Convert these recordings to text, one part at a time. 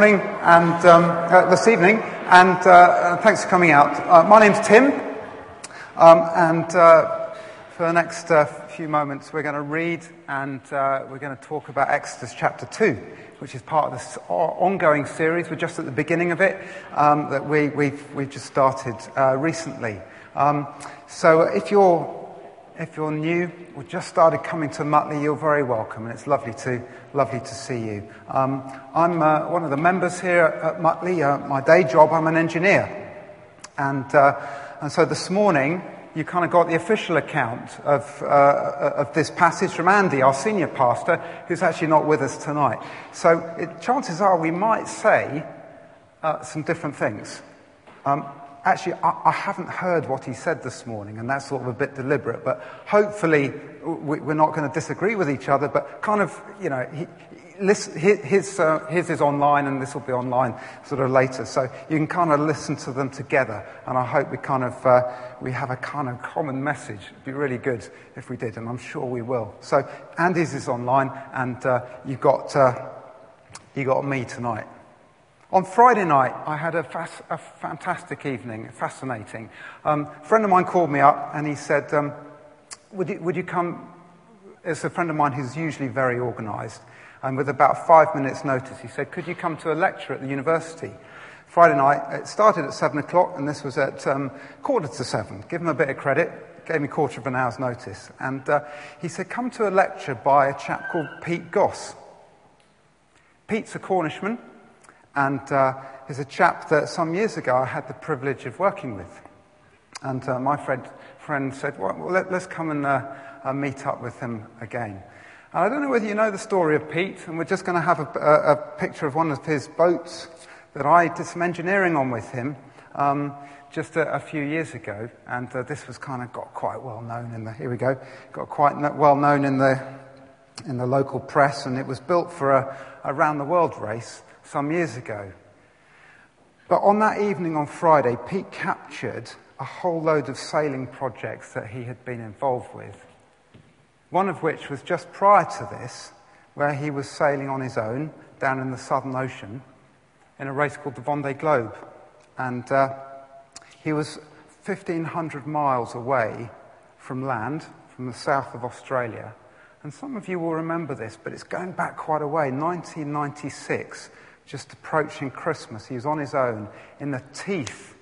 morning and um, uh, this evening, and uh, uh, thanks for coming out. Uh, my name's Tim, um, and uh, for the next uh, few moments, we're going to read and we're going to talk about Exodus chapter 2, which is part of this ongoing series. We're just at the beginning of it um, that we, we've, we've just started recently. Um, so if you're if you're new or just started coming to Mutley, you're very welcome, and it's lovely to, lovely to see you. Um, I'm uh, one of the members here at Mutley. Uh, my day job, I'm an engineer. And, uh, and so this morning, you kind of got the official account of, uh, of this passage from Andy, our senior pastor, who's actually not with us tonight. So it, chances are we might say uh, some different things. Um, actually, I, I, haven't heard what he said this morning, and that's sort of a bit deliberate, but hopefully we, are not going to disagree with each other, but kind of, you know, he, his, uh, his is online and this will be online sort of later. So you can kind of listen to them together. And I hope we kind of, uh, we have a kind of common message. It'd be really good if we did, and I'm sure we will. So Andy's is online and uh, you've got, uh, you got me tonight. On Friday night, I had a, fas- a fantastic evening, fascinating. Um, a friend of mine called me up and he said, um, would, you, would you come? It's a friend of mine who's usually very organized. And with about five minutes' notice, he said, Could you come to a lecture at the university? Friday night, it started at seven o'clock, and this was at um, quarter to seven. Give him a bit of credit, gave me a quarter of an hour's notice. And uh, he said, Come to a lecture by a chap called Pete Goss. Pete's a Cornishman. And uh, he's a chap that some years ago I had the privilege of working with. And uh, my friend, friend said, well, let, us come and uh, uh, meet up with him again. And I don't know whether you know the story of Pete, and we're just going to have a, a, a, picture of one of his boats that I did some engineering on with him um, just a, a, few years ago. And uh, this was kind of got quite well known in the, here we go, got quite well known in the, in the local press, and it was built for a, a round the world race some years ago. But on that evening on Friday, Pete captured a whole load of sailing projects that he had been involved with. One of which was just prior to this, where he was sailing on his own down in the Southern Ocean in a race called the Vendée Globe. And uh, he was 1,500 miles away from land, from the south of Australia. And some of you will remember this, but it's going back quite a way. 1996, just approaching Christmas. He was on his own in the teeth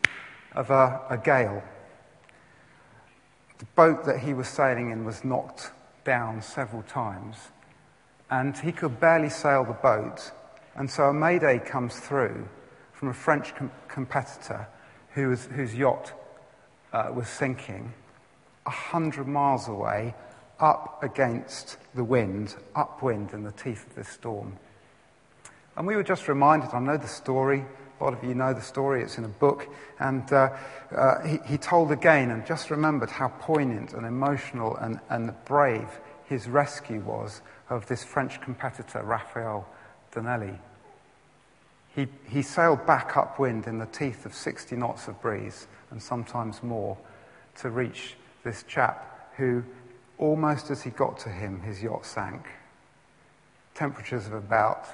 of a, a gale. The boat that he was sailing in was knocked down several times, and he could barely sail the boat. And so a mayday comes through from a French com- competitor who was, whose yacht uh, was sinking a hundred miles away, up against the wind, upwind in the teeth of this storm. And we were just reminded, I know the story, a lot of you know the story, it's in a book, and uh, uh, he, he, told again and just remembered how poignant and emotional and, and brave his rescue was of this French competitor, Raphael Dinelli. He, he sailed back upwind in the teeth of 60 knots of breeze and sometimes more to reach this chap who, almost as he got to him, his yacht sank. Temperatures of about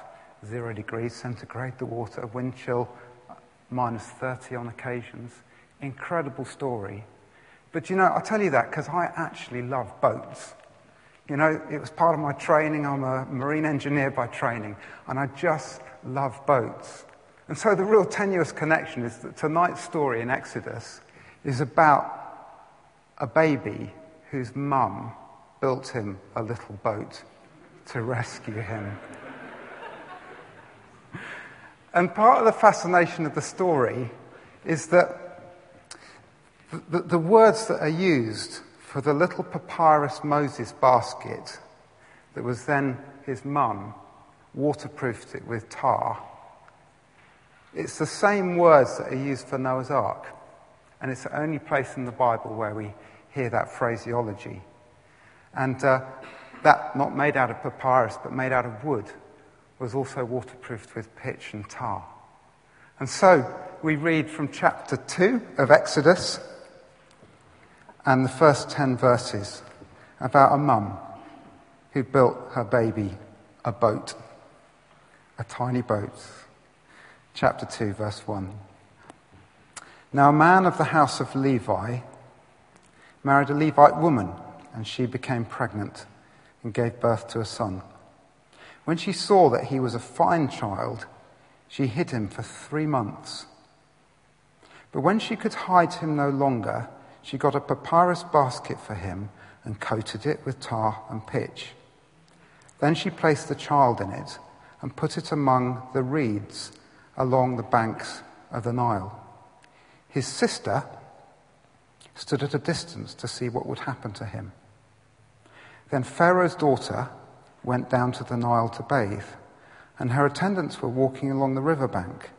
zero degrees centigrade, the water, wind chill minus 30 on occasions. Incredible story. But you know, I tell you that because I actually love boats. You know, it was part of my training. I'm a marine engineer by training, and I just love boats. And so the real tenuous connection is that tonight's story in Exodus is about a baby whose mum built him a little boat to rescue him. And part of the fascination of the story is that the, the, words that are used for the little papyrus Moses basket that was then his mum waterproofed it with tar. It's the same words that are used for Noah's Ark. And it's the only place in the Bible where we hear that phraseology. And uh, that, not made out of papyrus, but made out of wood was also waterproofed with pitch and tar. And so we read from chapter 2 of Exodus and the first 10 verses about a mum who built her baby a boat, a tiny boat. chapter 2, verse 1. Now, a man of the house of Levi married a Levite woman, and she became pregnant and gave birth to a son. When she saw that he was a fine child, she hid him for three months. But when she could hide him no longer, she got a papyrus basket for him and coated it with tar and pitch. Then she placed the child in it and put it among the reeds along the banks of the Nile. His sister stood at a distance to see what would happen to him. Then Pharaoh's daughter went down to the Nile to bathe, and her attendants were walking along the river bank.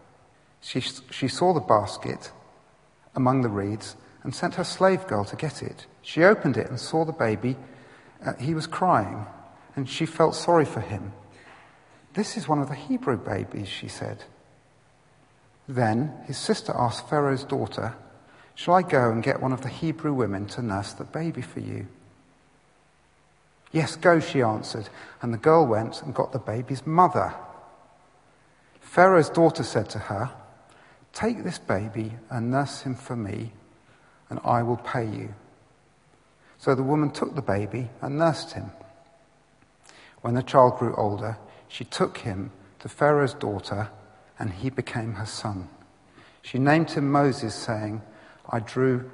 She, she saw the basket among the reeds and sent her slave girl to get it. She opened it and saw the baby. Uh, he was crying, and she felt sorry for him. This is one of the Hebrew babies, she said. Then his sister asked Pharaoh's daughter, Shall I go and get one of the Hebrew women to nurse the baby for you? Yes, go, she answered, and the girl went and got the baby's mother. Pharaoh's daughter said to her, Take this baby and nurse him for me, and I will pay you. So the woman took the baby and nursed him. When the child grew older, she took him to Pharaoh's daughter, and he became her son. She named him Moses, saying, I drew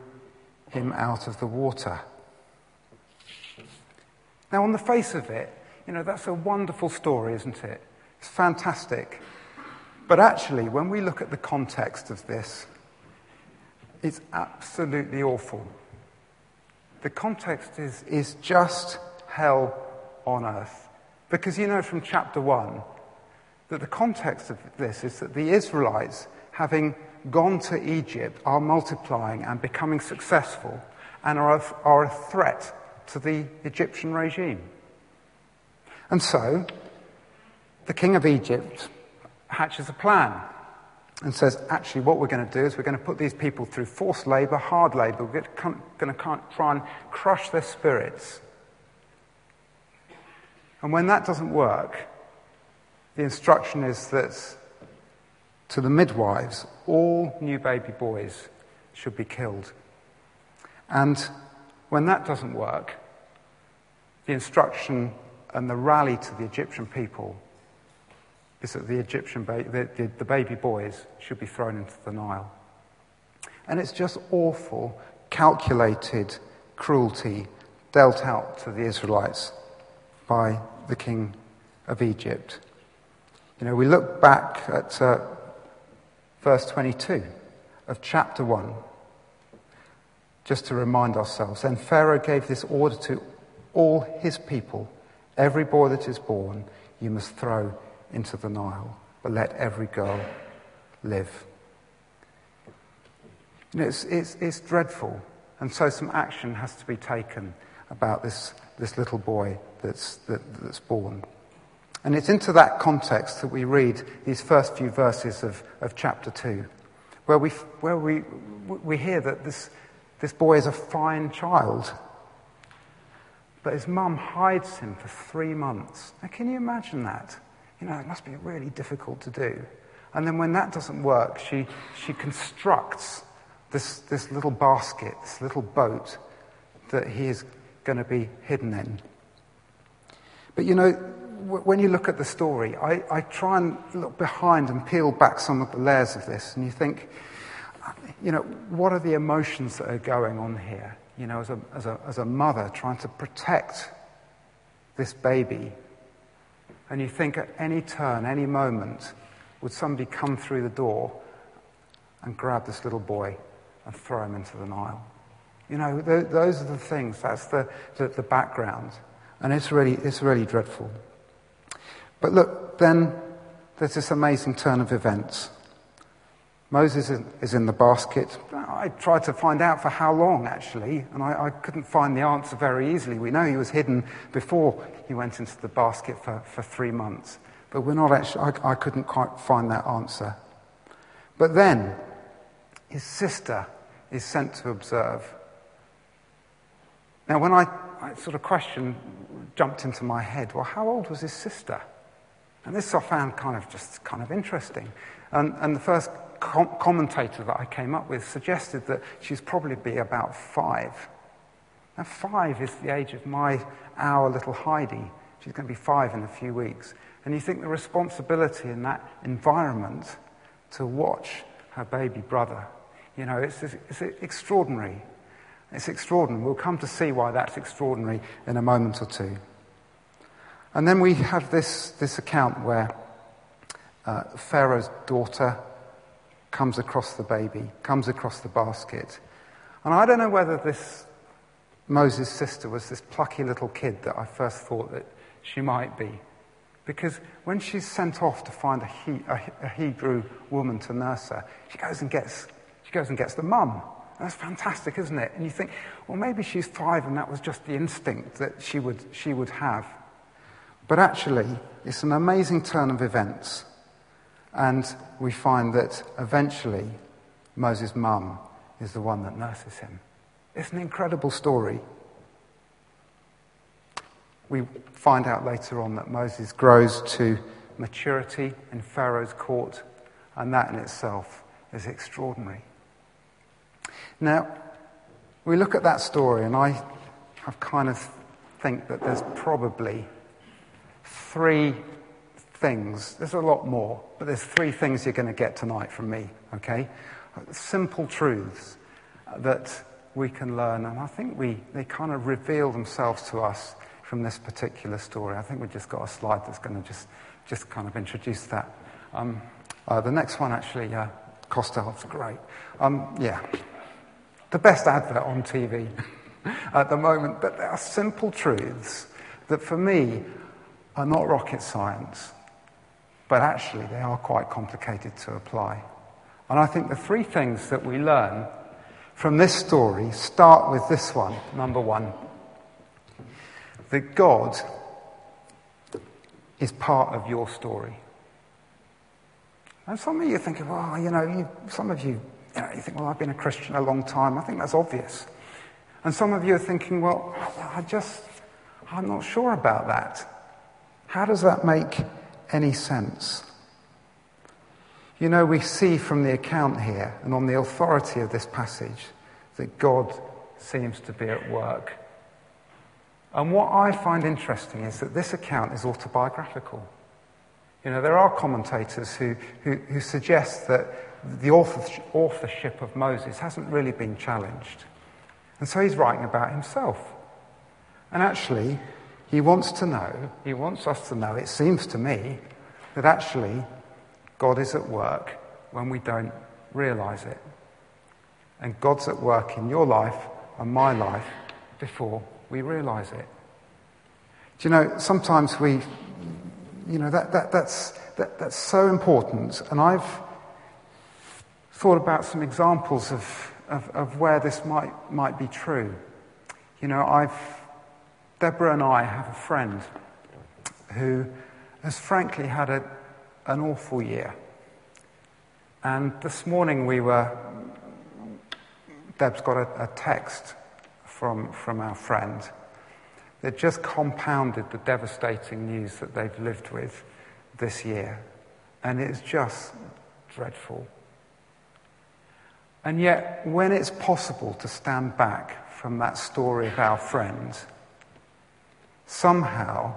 him out of the water. Now, on the face of it, you know, that's a wonderful story, isn't it? It's fantastic. But actually, when we look at the context of this, it's absolutely awful. The context is, is just hell on earth. Because you know from chapter 1 that the context of this is that the Israelites, having gone to Egypt, are multiplying and becoming successful and are a, are a threat to the Egyptian regime. And so, the king of Egypt hatches a plan and says, actually, what we're going to do is we're going to put these people through forced labor, hard labor. We're going to try and crush their spirits. And when that doesn't work, the instruction is that to the midwives, all new baby boys should be killed. And when that doesn't work, the instruction and the rally to the Egyptian people is that the Egyptian ba- the, the, the baby boys should be thrown into the Nile. And it's just awful, calculated cruelty dealt out to the Israelites by the king of Egypt. You know, we look back at uh, verse 22 of chapter 1, just to remind ourselves. Then Pharaoh gave this order to all his people, every boy that is born, you must throw into the Nile, but let every girl live. You know, it's, it's, it's dreadful, and so some action has to be taken about this, this little boy that's, that, that's born. And it's into that context that we read these first few verses of, of chapter 2, where, we, where we, we hear that this, this boy is a fine child but his mum hides him for three months. Now, can you imagine that? You know, it must be really difficult to do. And then when that doesn't work, she, she constructs this, this little basket, this little boat that he is going to be hidden in. But you know, when you look at the story, I, I try and look behind and peel back some of the layers of this, and you think, you know, what are the emotions that are going on here? You know, as a, as a, as a mother trying to protect this baby. And you think at any turn, any moment, would somebody come through the door and grab this little boy and throw him into the Nile? You know, th- those are the things, that's the, the, the background. And it's really, it's really dreadful. But look, then there's this amazing turn of events. Moses is in the basket. I tried to find out for how long, actually, and I, I, couldn't find the answer very easily. We know he was hidden before he went into the basket for, for three months, but we're not actually, I, I couldn't quite find that answer. But then, his sister is sent to observe. Now, when I, I sort of question jumped into my head, well, how old was his sister? And this I found kind of just kind of interesting. And, and the first com- commentator that I came up with suggested that she's probably be about five. Now, five is the age of my our little Heidi. She's going to be five in a few weeks. And you think the responsibility in that environment to watch her baby brother, you know, it's, it's extraordinary. It's extraordinary. We'll come to see why that's extraordinary in a moment or two. And then we have this, this account where uh, Pharaoh's daughter comes across the baby, comes across the basket. And I don't know whether this Moses' sister was this plucky little kid that I first thought that she might be. Because when she's sent off to find a, he, a, Hebrew woman to nurse her, she goes and gets, she goes and gets the mum. That's fantastic, isn't it? And you think, well, maybe she's five and that was just the instinct that she would, she would have. But actually, it's an amazing turn of events. And we find that eventually Moses' mum is the one that nurses him. It's an incredible story. We find out later on that Moses grows to maturity in Pharaoh's court, and that in itself is extraordinary. Now, we look at that story, and I, I kind of think that there's probably three things. There's a lot more, but there's three things you're going to get tonight from me, okay? Simple truths that we can learn, and I think we, they kind of reveal themselves to us from this particular story. I think we've just got a slide that's going to just, just kind of introduce that. Um, uh, the next one, actually, uh, Costell's great. Um, yeah, the best advert on TV at the moment, but there are simple truths that for me are not rocket science, but actually they are quite complicated to apply. And I think the three things that we learn from this story start with this one, number one that God is part of your story. And some of you think, well, you know, you, some of you you, know, you think, well, I've been a Christian a long time. I think that's obvious. And some of you are thinking, well, I just, I'm not sure about that. How does that make any sense? You know, we see from the account here and on the authority of this passage that God seems to be at work. And what I find interesting is that this account is autobiographical. You know, there are commentators who, who, who suggest that the authorship of Moses hasn't really been challenged. And so he's writing about himself. And actually, he wants to know, he wants us to know, it seems to me, that actually God is at work when we don't realize it. And God's at work in your life and my life before we realize it. Do you know, sometimes we, you know, that, that, that's, that, that's so important. And I've thought about some examples of, of, of where this might, might be true. You know, I've, Deborah and I have a friend who has frankly had a, an awful year. And this morning we were, Deb's got a, a text from, from our friend that just compounded the devastating news that they've lived with this year. And it's just dreadful. And yet, when it's possible to stand back from that story of our friend, somehow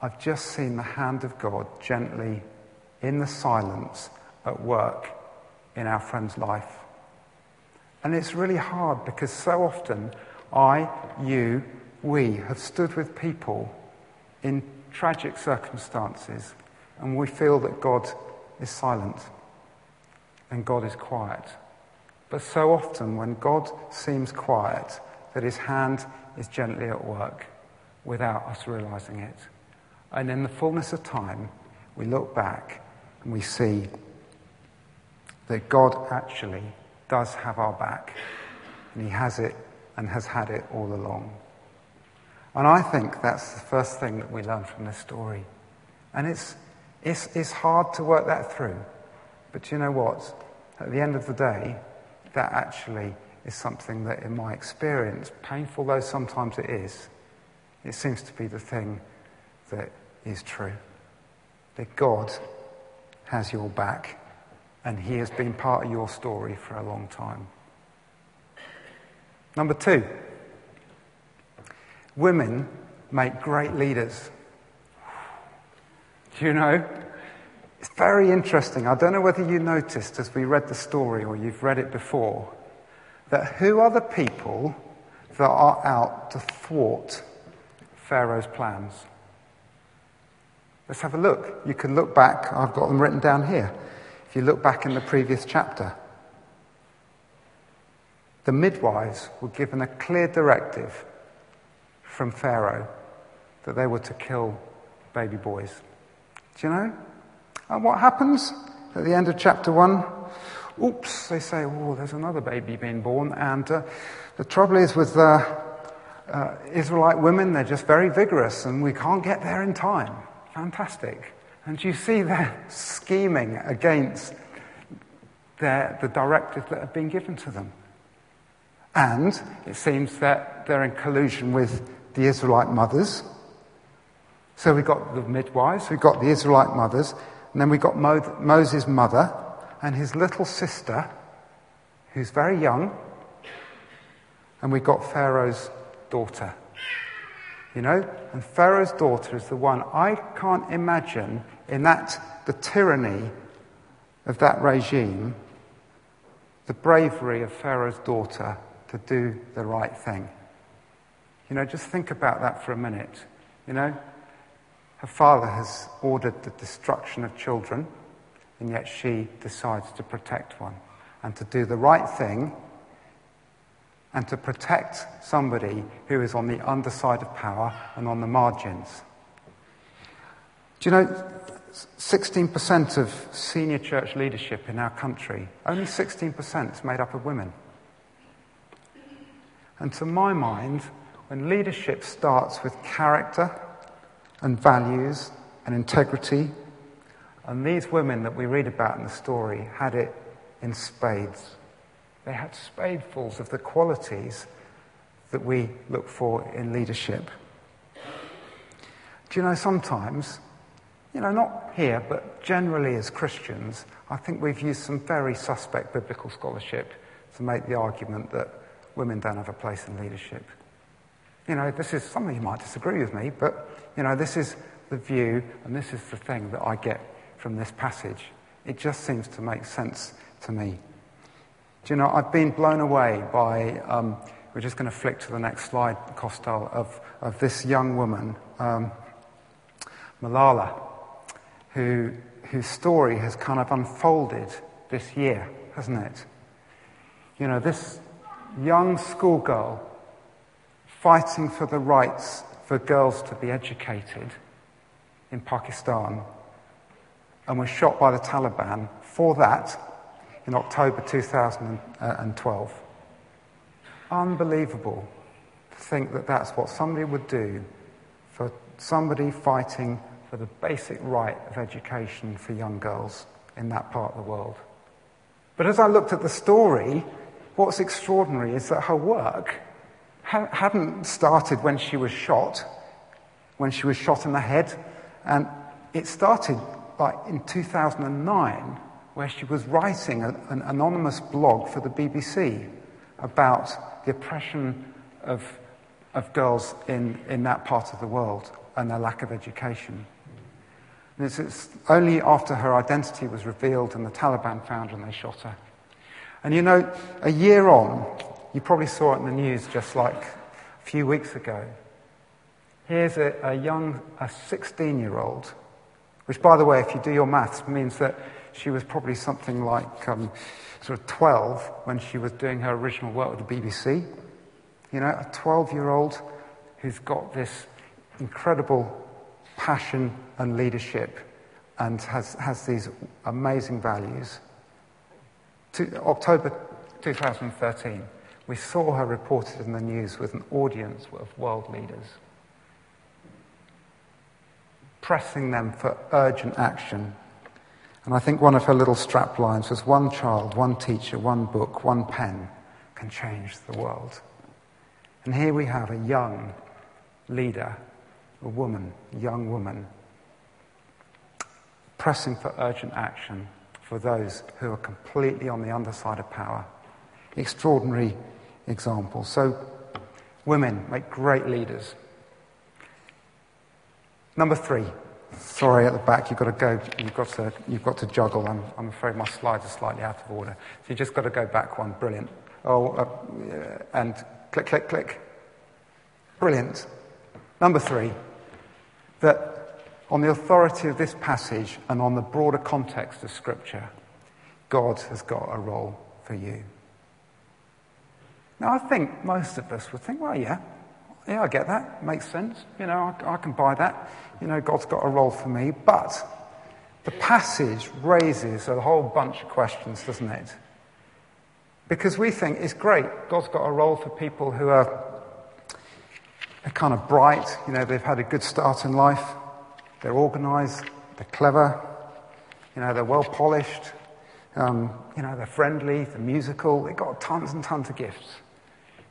I've just seen the hand of God gently, in the silence, at work in our friend's life. And it's really hard because so often I, you, we have stood with people in tragic circumstances and we feel that God is silent and God is quiet. But so often, when God seems quiet, that his hand is gently at work without us realizing it. And in the fullness of time, we look back and we see that God actually does have our back, and he has it and has had it all along. And I think that's the first thing that we learn from this story. And it's, it's, it's hard to work that through. But you know what? At the end of the day, that actually is something that, in my experience, painful though sometimes it is, it seems to be the thing that is true. That God has your back, and he has been part of your story for a long time. Number two, women make great leaders. Do you know? It's very interesting. I don't know whether you noticed as we read the story or you've read it before that who are the people that are out to thwart Pharaoh's plans? Let's have a look. You can look back. I've got them written down here. If you look back in the previous chapter, the midwives were given a clear directive from Pharaoh that they were to kill baby boys. Do you know? And what happens at the end of chapter 1? Oops, they say, oh, there's another baby being born. And uh, the trouble is with uh, uh, Israelite women, they're just very vigorous and we can't get there in time. Fantastic. And you see they're scheming against their, the directives that have been given to them. And it seems that they're in collusion with the Israelite mothers. So we've got the midwives, we've got the Israelite mothers, and then we've got Mo- Moses' mother and his little sister, who's very young, and we've got Pharaoh's daughter. You know? And Pharaoh's daughter is the one I can't imagine in that, the tyranny of that regime, the bravery of Pharaoh's daughter to do the right thing. You know, just think about that for a minute. You know, her father has ordered the destruction of children, and yet she decides to protect one and to do the right thing and to protect somebody who is on the underside of power and on the margins. Do you know, 16% of senior church leadership in our country, only 16% is made up of women. And to my mind, when leadership starts with character and values and integrity, and these women that we read about in the story had it in spades. They had spadefuls of the qualities that we look for in leadership. Do you know, sometimes, you know, not here, but generally as Christians, I think we've used some very suspect biblical scholarship to make the argument that women don't have a place in leadership. You know, this is something you might disagree with me, but, you know, this is the view and this is the thing that I get from this passage. It just seems to make sense to me. Do you know, I've been blown away by, um, we're just going to flick to the next slide, Costal, of, of this young woman, um, Malala, who, whose story has kind of unfolded this year, hasn't it? You know, this young schoolgirl fighting for the rights for girls to be educated in Pakistan and was shot by the Taliban for that in October 2012. Unbelievable to think that that's what somebody would do for somebody fighting for the basic right of education for young girls in that part of the world. But as I looked at the story, what's extraordinary is that her work ha- hadn't started when she was shot, when she was shot in the head, and it started like in 2009 where she was writing a, an anonymous blog for the BBC about the oppression of, of girls in, in that part of the world and their lack of education. And it's, it's only after her identity was revealed and the Taliban found her and they shot her. And you know, a year on, you probably saw it in the news just like a few weeks ago. Here's a, a young, a 16 year old, which, by the way, if you do your maths, means that she was probably something like um, sort of 12 when she was doing her original work with the BBC. You know, a 12 year old who's got this incredible passion and leadership and has, has these amazing values. To, October 2013, we saw her reported in the news with an audience of world leaders, pressing them for urgent action and I think one of her little strap lines was one child, one teacher, one book, one pen can change the world. And here we have a young leader, a woman, a young woman, pressing for urgent action for those who are completely on the underside of power. Extraordinary example. So, women make great leaders. Number three. Sorry, at the back, you've got to go, you've got to, you've got to juggle. I'm, I'm afraid my slides are slightly out of order. So you just got to go back one. Brilliant. Oh, uh, and click, click, click. Brilliant. Number three, that on the authority of this passage and on the broader context of Scripture, God has got a role for you. Now, I think most of us would think, well, yeah, yeah, I get that. Makes sense. You know, I, I can buy that. You know, God's got a role for me. But the passage raises a whole bunch of questions, doesn't it? Because we think it's great. God's got a role for people who are, are kind of bright. You know, they've had a good start in life. They're organized. They're clever. You know, they're well polished. Um, you know, they're friendly. They're musical. They've got tons and tons of gifts.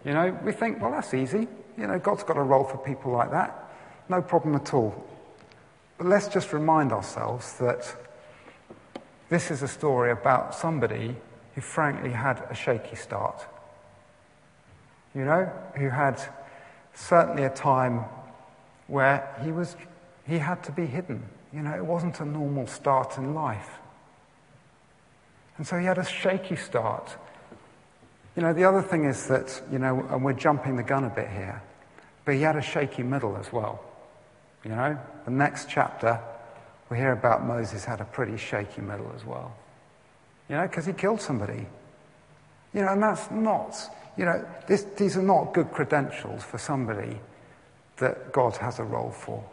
You know, we think, well, that's easy. You know, God's got a role for people like that. No problem at all. But let's just remind ourselves that this is a story about somebody who frankly had a shaky start. You know, who had certainly a time where he was he had to be hidden. You know, it wasn't a normal start in life. And so he had a shaky start. You know, the other thing is that, you know, and we're jumping the gun a bit here, but he had a shaky middle as well. You know, the next chapter, we hear about Moses had a pretty shaky middle as well. You know, because he killed somebody. You know, and that's not, you know, this, these are not good credentials for somebody that God has a role for.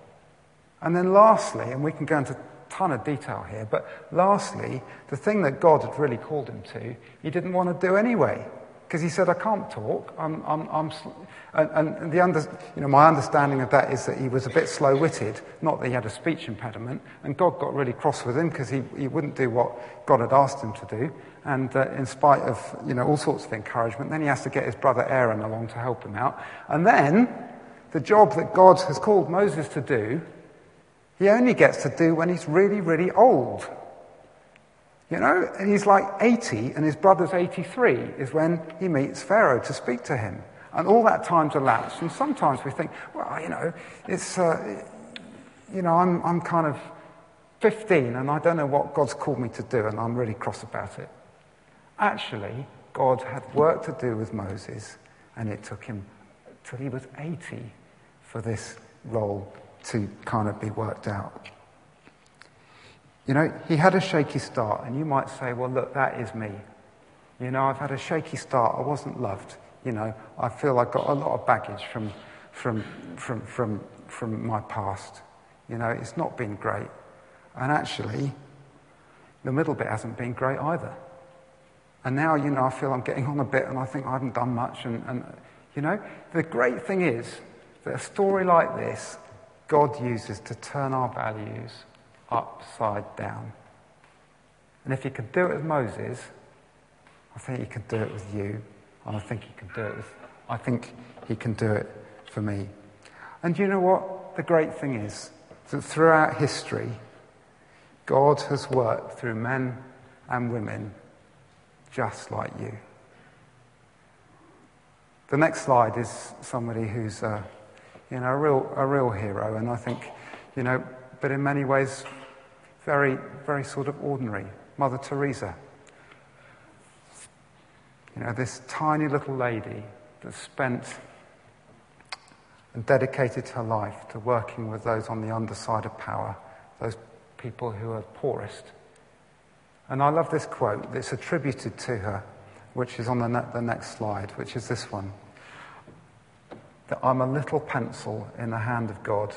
And then lastly, and we can go into ton of detail here, but lastly, the thing that God had really called him to, he didn't want to do anyway. Because he said, I can't talk. I'm, I'm, I'm and, and the under, you know, my understanding of that is that he was a bit slow witted, not that he had a speech impediment. And God got really cross with him because he, he wouldn't do what God had asked him to do. And uh, in spite of you know, all sorts of encouragement, then he has to get his brother Aaron along to help him out. And then the job that God has called Moses to do, he only gets to do when he's really, really old. You know, and he's like 80 and his brother's 83 is when he meets Pharaoh to speak to him. And all that time's elapsed. And sometimes we think, well, you know, it's, uh, you know, I'm, I'm kind of 15 and I don't know what God's called me to do and I'm really cross about it. Actually, God had work to do with Moses and it took him till he was 80 for this role to kind of be worked out. You know, he had a shaky start, and you might say, well, look, that is me. You know, I've had a shaky start. I wasn't loved. You know, I feel I've got a lot of baggage from, from, from, from, from my past. You know, it's not been great. And actually, the middle bit hasn't been great either. And now, you know, I feel I'm getting on a bit and I think I haven't done much. And, and you know, the great thing is that a story like this, God uses to turn our values upside down. And if he could do it with Moses, I think he could do it with you. And I think he can do it I think he can do it for me. And you know what? The great thing is that throughout history, God has worked through men and women just like you. The next slide is somebody who's, uh, you know, a real, a real hero, and I think, you know, but in many ways, very, very sort of ordinary. Mother Teresa. You know, this tiny little lady that spent and dedicated her life to working with those on the underside of power, those people who are poorest. And I love this quote that's attributed to her, which is on the, ne- the next slide, which is this one that I'm a little pencil in the hand of God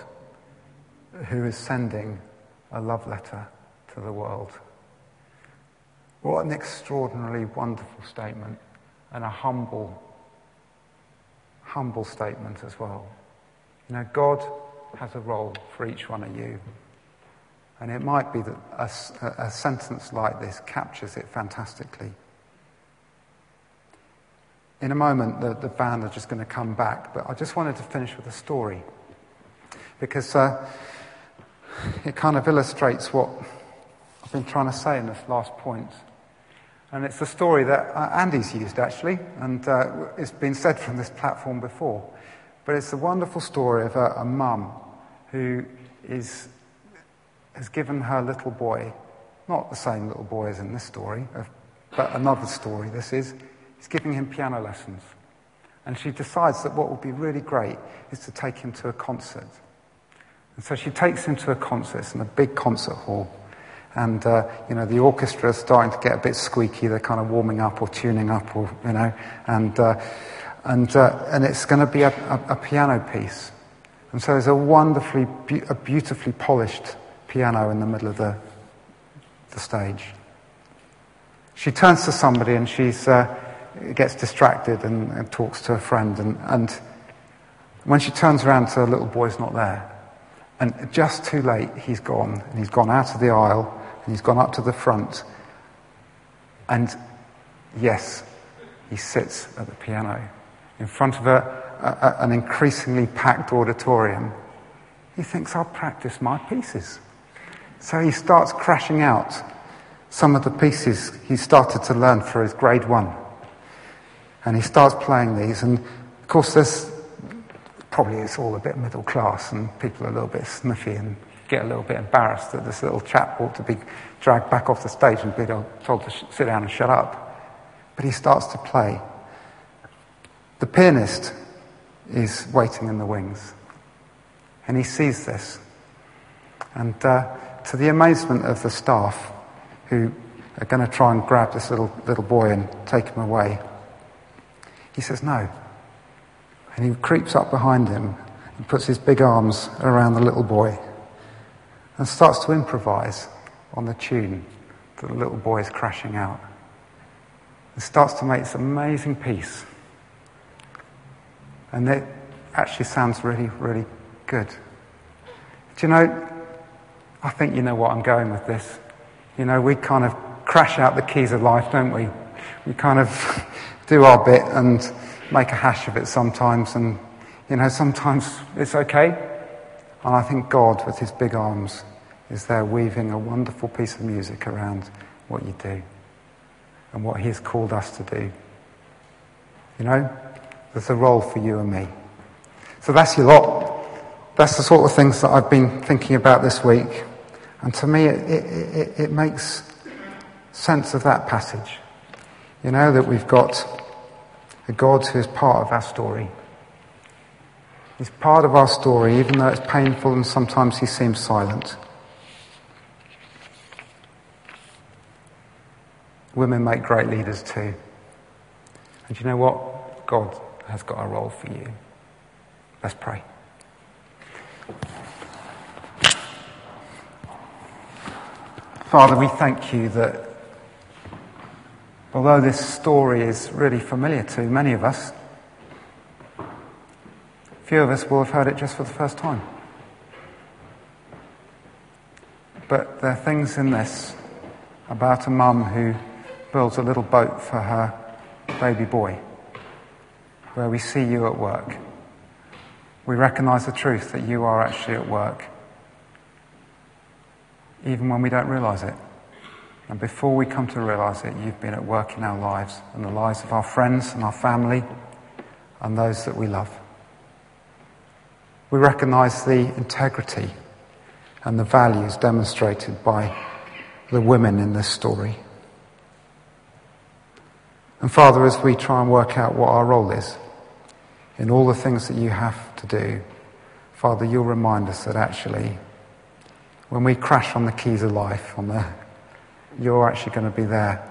who is sending a love letter to the world. What an extraordinarily wonderful statement and a humble, humble statement as well. You know, God has a role for each one of you. And it might be that a, a sentence like this captures it fantastically. In a moment, the, the band are just going to come back, but I just wanted to finish with a story. Because uh, it kind of illustrates what I've been trying to say in this last point. And it's a story that uh, Andy's used actually, and uh, it's been said from this platform before. But it's a wonderful story of a, a mum who is, has given her little boy, not the same little boy as in this story, but another story this is, is giving him piano lessons. And she decides that what would be really great is to take him to a concert. And so she takes him to a concert in a big concert hall. And, uh, you know, the orchestra is starting to get a bit squeaky. They're kind of warming up or tuning up or, you know, and, uh, and, uh, and it's going to be a, a, a, piano piece. And so there's a wonderfully, a beautifully polished piano in the middle of the, the stage. She turns to somebody and she uh, gets distracted and, and, talks to a friend. And, and when she turns around her little boy's not there. And just too late, he's gone. And he's gone out of the aisle and he's gone up to the front. And yes, he sits at the piano in front of a, a, an increasingly packed auditorium. He thinks, I'll practice my pieces. So he starts crashing out some of the pieces he started to learn for his grade one. And he starts playing these. And of course, there's probably it's all a bit middle class, and people are a little bit sniffy and get a little bit embarrassed that this little chap ought to be dragged back off the stage and be told to sh- sit down and shut up. But he starts to play. The pianist is waiting in the wings, and he sees this. And uh, to the amazement of the staff, who are going to try and grab this little, little boy and take him away, he says, No, and he creeps up behind him and puts his big arms around the little boy and starts to improvise on the tune that the little boy is crashing out. And starts to make this amazing piece. And it actually sounds really, really good. Do you know, I think you know what I'm going with this. You know, we kind of crash out the keys of life, don't we? We kind of do our bit and make a hash of it sometimes, and you know, sometimes it's okay. And I think God, with his big arms, is there weaving a wonderful piece of music around what you do and what he has called us to do. You know, there's a role for you and me. So that's your lot. That's the sort of things that I've been thinking about this week. And to me, it, it, it, it makes sense of that passage. You know, that we've got a God who is part of our story. He's part of our story, even though it's painful and sometimes he seems silent. Women make great leaders too. And you know what? God has got a role for you. Let's pray. Father, we thank you that Although this story is really familiar to many of us, few of us will have heard it just for the first time. But there are things in this about a mum who builds a little boat for her baby boy, where we see you at work. We recognize the truth that you are actually at work, even when we don't realize it. And before we come to realize it, you've been at work in our lives and the lives of our friends and our family and those that we love. We recognize the integrity and the values demonstrated by the women in this story. And Father, as we try and work out what our role is in all the things that you have to do, Father, you'll remind us that actually, when we crash on the keys of life, on the you're actually going to be there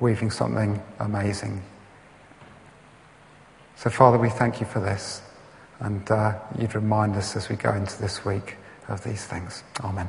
weaving something amazing. So, Father, we thank you for this. And uh, you'd remind us as we go into this week of these things. Amen.